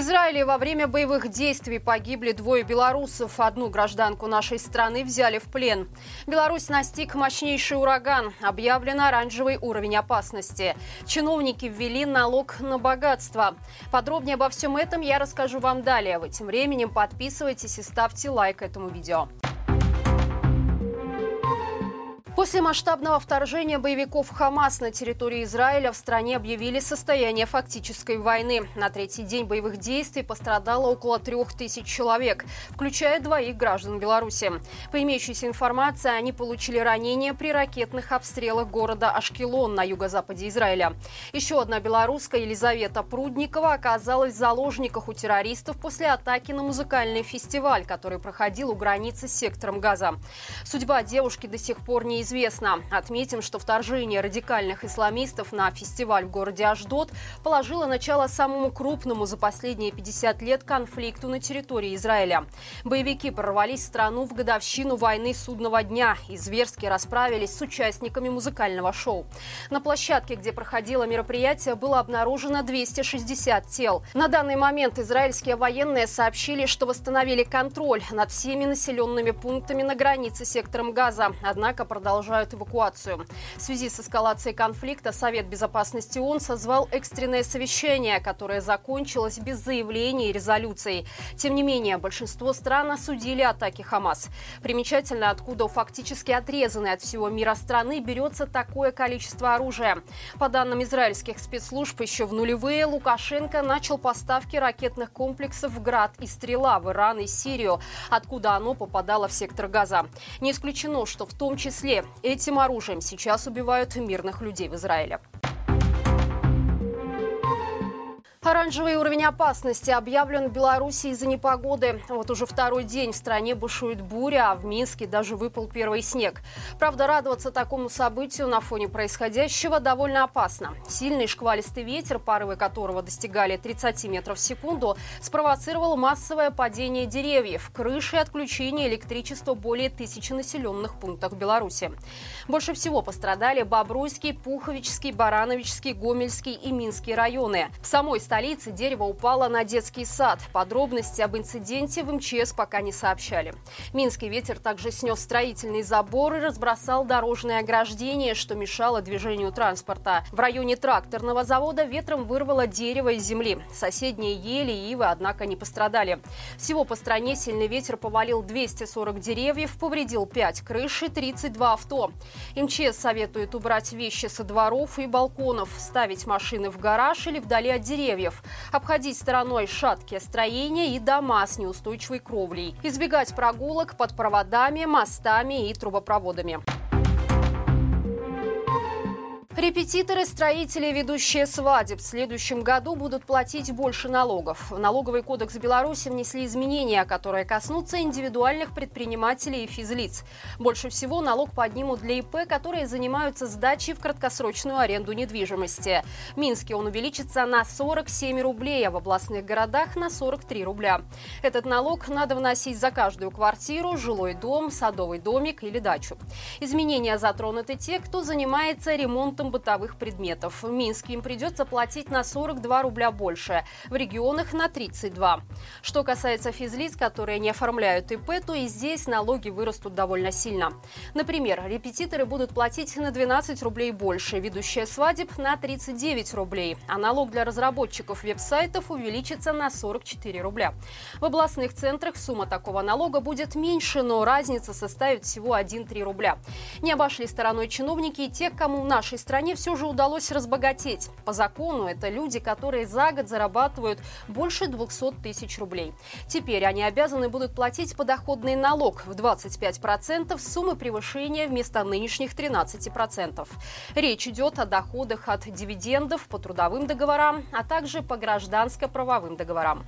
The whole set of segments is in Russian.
Израиле во время боевых действий погибли двое белорусов. Одну гражданку нашей страны взяли в плен. Беларусь настиг мощнейший ураган. Объявлен оранжевый уровень опасности. Чиновники ввели налог на богатство. Подробнее обо всем этом я расскажу вам далее. Вы тем временем подписывайтесь и ставьте лайк этому видео. После масштабного вторжения боевиков Хамас на территорию Израиля в стране объявили состояние фактической войны. На третий день боевых действий пострадало около трех тысяч человек, включая двоих граждан Беларуси. По имеющейся информации, они получили ранения при ракетных обстрелах города Ашкелон на юго-западе Израиля. Еще одна белоруска, Елизавета Прудникова, оказалась в заложниках у террористов после атаки на музыкальный фестиваль, который проходил у границы с сектором Газа. Судьба девушки до сих пор неизвестна известно. Отметим, что вторжение радикальных исламистов на фестиваль в городе Аждот положило начало самому крупному за последние 50 лет конфликту на территории Израиля. Боевики прорвались в страну в годовщину войны судного дня и зверски расправились с участниками музыкального шоу. На площадке, где проходило мероприятие, было обнаружено 260 тел. На данный момент израильские военные сообщили, что восстановили контроль над всеми населенными пунктами на границе с сектором Газа, однако продолжают продолжают эвакуацию. В связи с эскалацией конфликта Совет Безопасности ООН созвал экстренное совещание, которое закончилось без заявлений и резолюций. Тем не менее, большинство стран осудили атаки Хамас. Примечательно, откуда фактически отрезанной от всего мира страны берется такое количество оружия. По данным израильских спецслужб, еще в нулевые Лукашенко начал поставки ракетных комплексов в «Град» и «Стрела» в Иран и Сирию, откуда оно попадало в сектор Газа. Не исключено, что в том числе Этим оружием сейчас убивают мирных людей в Израиле. Оранжевый уровень опасности объявлен в Беларуси из-за непогоды. Вот уже второй день в стране бушует буря, а в Минске даже выпал первый снег. Правда, радоваться такому событию на фоне происходящего довольно опасно. Сильный шквалистый ветер, порывы которого достигали 30 метров в секунду, спровоцировал массовое падение деревьев, крыши и отключение электричества более тысячи населенных пунктов Беларуси. Больше всего пострадали Бобруйский, Пуховический, Барановичский, Гомельский и Минский районы. В самой столице дерево упало на детский сад. Подробности об инциденте в МЧС пока не сообщали. Минский ветер также снес строительный забор и разбросал дорожное ограждение, что мешало движению транспорта. В районе тракторного завода ветром вырвало дерево из земли. Соседние ели и ивы, однако, не пострадали. Всего по стране сильный ветер повалил 240 деревьев, повредил 5 крыш и 32 авто. МЧС советует убрать вещи со дворов и балконов, ставить машины в гараж или вдали от деревьев деревьев, обходить стороной шаткие строения и дома с неустойчивой кровлей, избегать прогулок под проводами, мостами и трубопроводами. Репетиторы, строители, ведущие свадеб в следующем году будут платить больше налогов. В налоговый кодекс Беларуси внесли изменения, которые коснутся индивидуальных предпринимателей и физлиц. Больше всего налог поднимут для ИП, которые занимаются сдачей в краткосрочную аренду недвижимости. В Минске он увеличится на 47 рублей, а в областных городах на 43 рубля. Этот налог надо вносить за каждую квартиру, жилой дом, садовый домик или дачу. Изменения затронуты те, кто занимается ремонтом бытовых предметов. В Минске им придется платить на 42 рубля больше, в регионах на 32. Что касается физлиц, которые не оформляют ИП, то и здесь налоги вырастут довольно сильно. Например, репетиторы будут платить на 12 рублей больше, ведущая свадеб на 39 рублей, а налог для разработчиков веб-сайтов увеличится на 44 рубля. В областных центрах сумма такого налога будет меньше, но разница составит всего 1-3 рубля. Не обошли стороной чиновники и те, кому в нашей стране стране все же удалось разбогатеть. По закону это люди, которые за год зарабатывают больше 200 тысяч рублей. Теперь они обязаны будут платить подоходный налог в 25% суммы превышения вместо нынешних 13%. Речь идет о доходах от дивидендов по трудовым договорам, а также по гражданско-правовым договорам.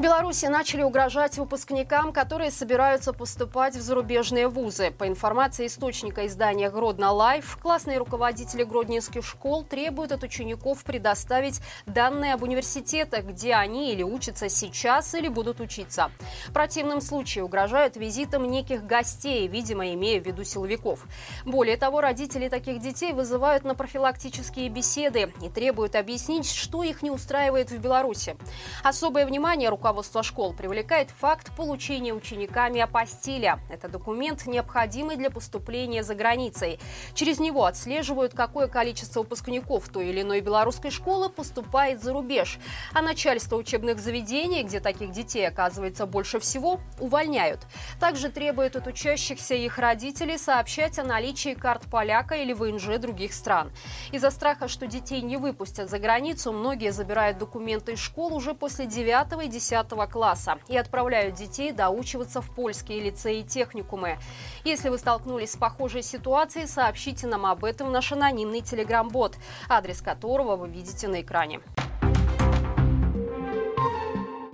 Беларуси начали угрожать выпускникам, которые собираются поступать в зарубежные вузы. По информации источника издания «Гродно Лайф», классные руководители гродненских школ требуют от учеников предоставить данные об университетах, где они или учатся сейчас, или будут учиться. В противном случае угрожают визитом неких гостей, видимо, имея в виду силовиков. Более того, родители таких детей вызывают на профилактические беседы и требуют объяснить, что их не устраивает в Беларуси. Особое внимание руководителей руководство школ привлекает факт получения учениками апостиля. Это документ, необходимый для поступления за границей. Через него отслеживают, какое количество выпускников той или иной белорусской школы поступает за рубеж. А начальство учебных заведений, где таких детей оказывается больше всего, увольняют. Также требуют от учащихся их родителей сообщать о наличии карт поляка или ВНЖ других стран. Из-за страха, что детей не выпустят за границу, многие забирают документы из школ уже после 9 и 10 9 класса и отправляют детей доучиваться в польские лицеи и техникумы. Если вы столкнулись с похожей ситуацией, сообщите нам об этом в наш анонимный телеграм-бот, адрес которого вы видите на экране.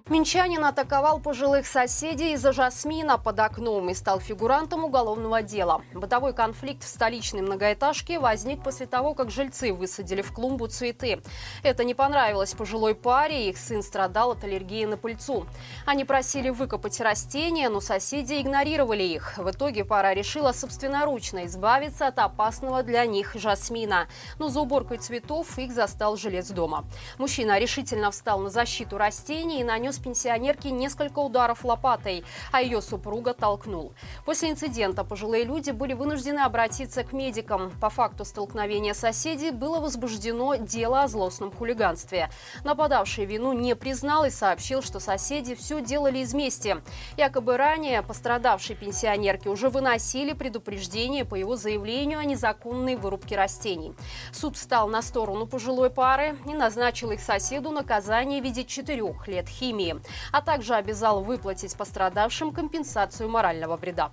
Минчанин атаковал пожилых соседей из-за жасмина под окном и стал фигурантом уголовного дела. Бытовой конфликт в столичной многоэтажке возник после того, как жильцы высадили в клумбу цветы. Это не понравилось пожилой паре, их сын страдал от аллергии на пыльцу. Они просили выкопать растения, но соседи игнорировали их. В итоге пара решила собственноручно избавиться от опасного для них жасмина. Но за уборкой цветов их застал жилец дома. Мужчина решительно встал на защиту растений и нанес нанес пенсионерке несколько ударов лопатой, а ее супруга толкнул. После инцидента пожилые люди были вынуждены обратиться к медикам. По факту столкновения соседей было возбуждено дело о злостном хулиганстве. Нападавший вину не признал и сообщил, что соседи все делали из мести. Якобы ранее пострадавшей пенсионерке уже выносили предупреждение по его заявлению о незаконной вырубке растений. Суд встал на сторону пожилой пары и назначил их соседу наказание в виде четырех лет химии пандемии, а также обязал выплатить пострадавшим компенсацию морального вреда.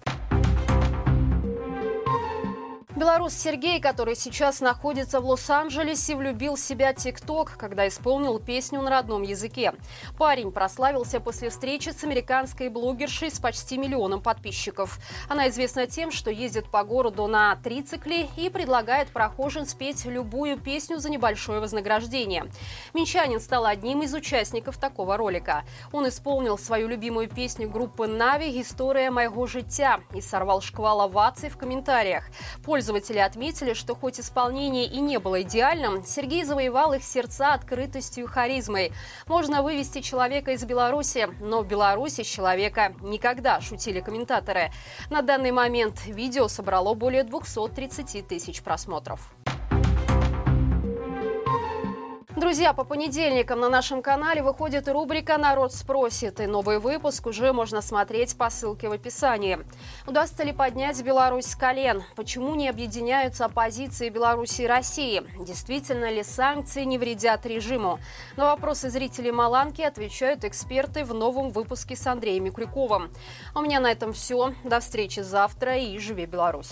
Белорус Сергей, который сейчас находится в Лос-Анджелесе, влюбил в себя ТикТок, когда исполнил песню на родном языке. Парень прославился после встречи с американской блогершей с почти миллионом подписчиков. Она известна тем, что ездит по городу на трицикле и предлагает прохожим спеть любую песню за небольшое вознаграждение. Минчанин стал одним из участников такого ролика. Он исполнил свою любимую песню группы «Нави» «История моего життя» и сорвал шквал оваций в комментариях. Пользователи отметили, что хоть исполнение и не было идеальным, Сергей завоевал их сердца открытостью и харизмой. Можно вывести человека из Беларуси, но в Беларуси человека никогда, шутили комментаторы. На данный момент видео собрало более 230 тысяч просмотров. Друзья, по понедельникам на нашем канале выходит рубрика «Народ спросит», и новый выпуск уже можно смотреть по ссылке в описании. Удастся ли поднять Беларусь с колен? Почему не объединяются оппозиции Беларуси и России? Действительно ли санкции не вредят режиму? На вопросы зрителей Маланки отвечают эксперты в новом выпуске с Андреем Микрюковым. У меня на этом все. До встречи завтра и живи Беларусь!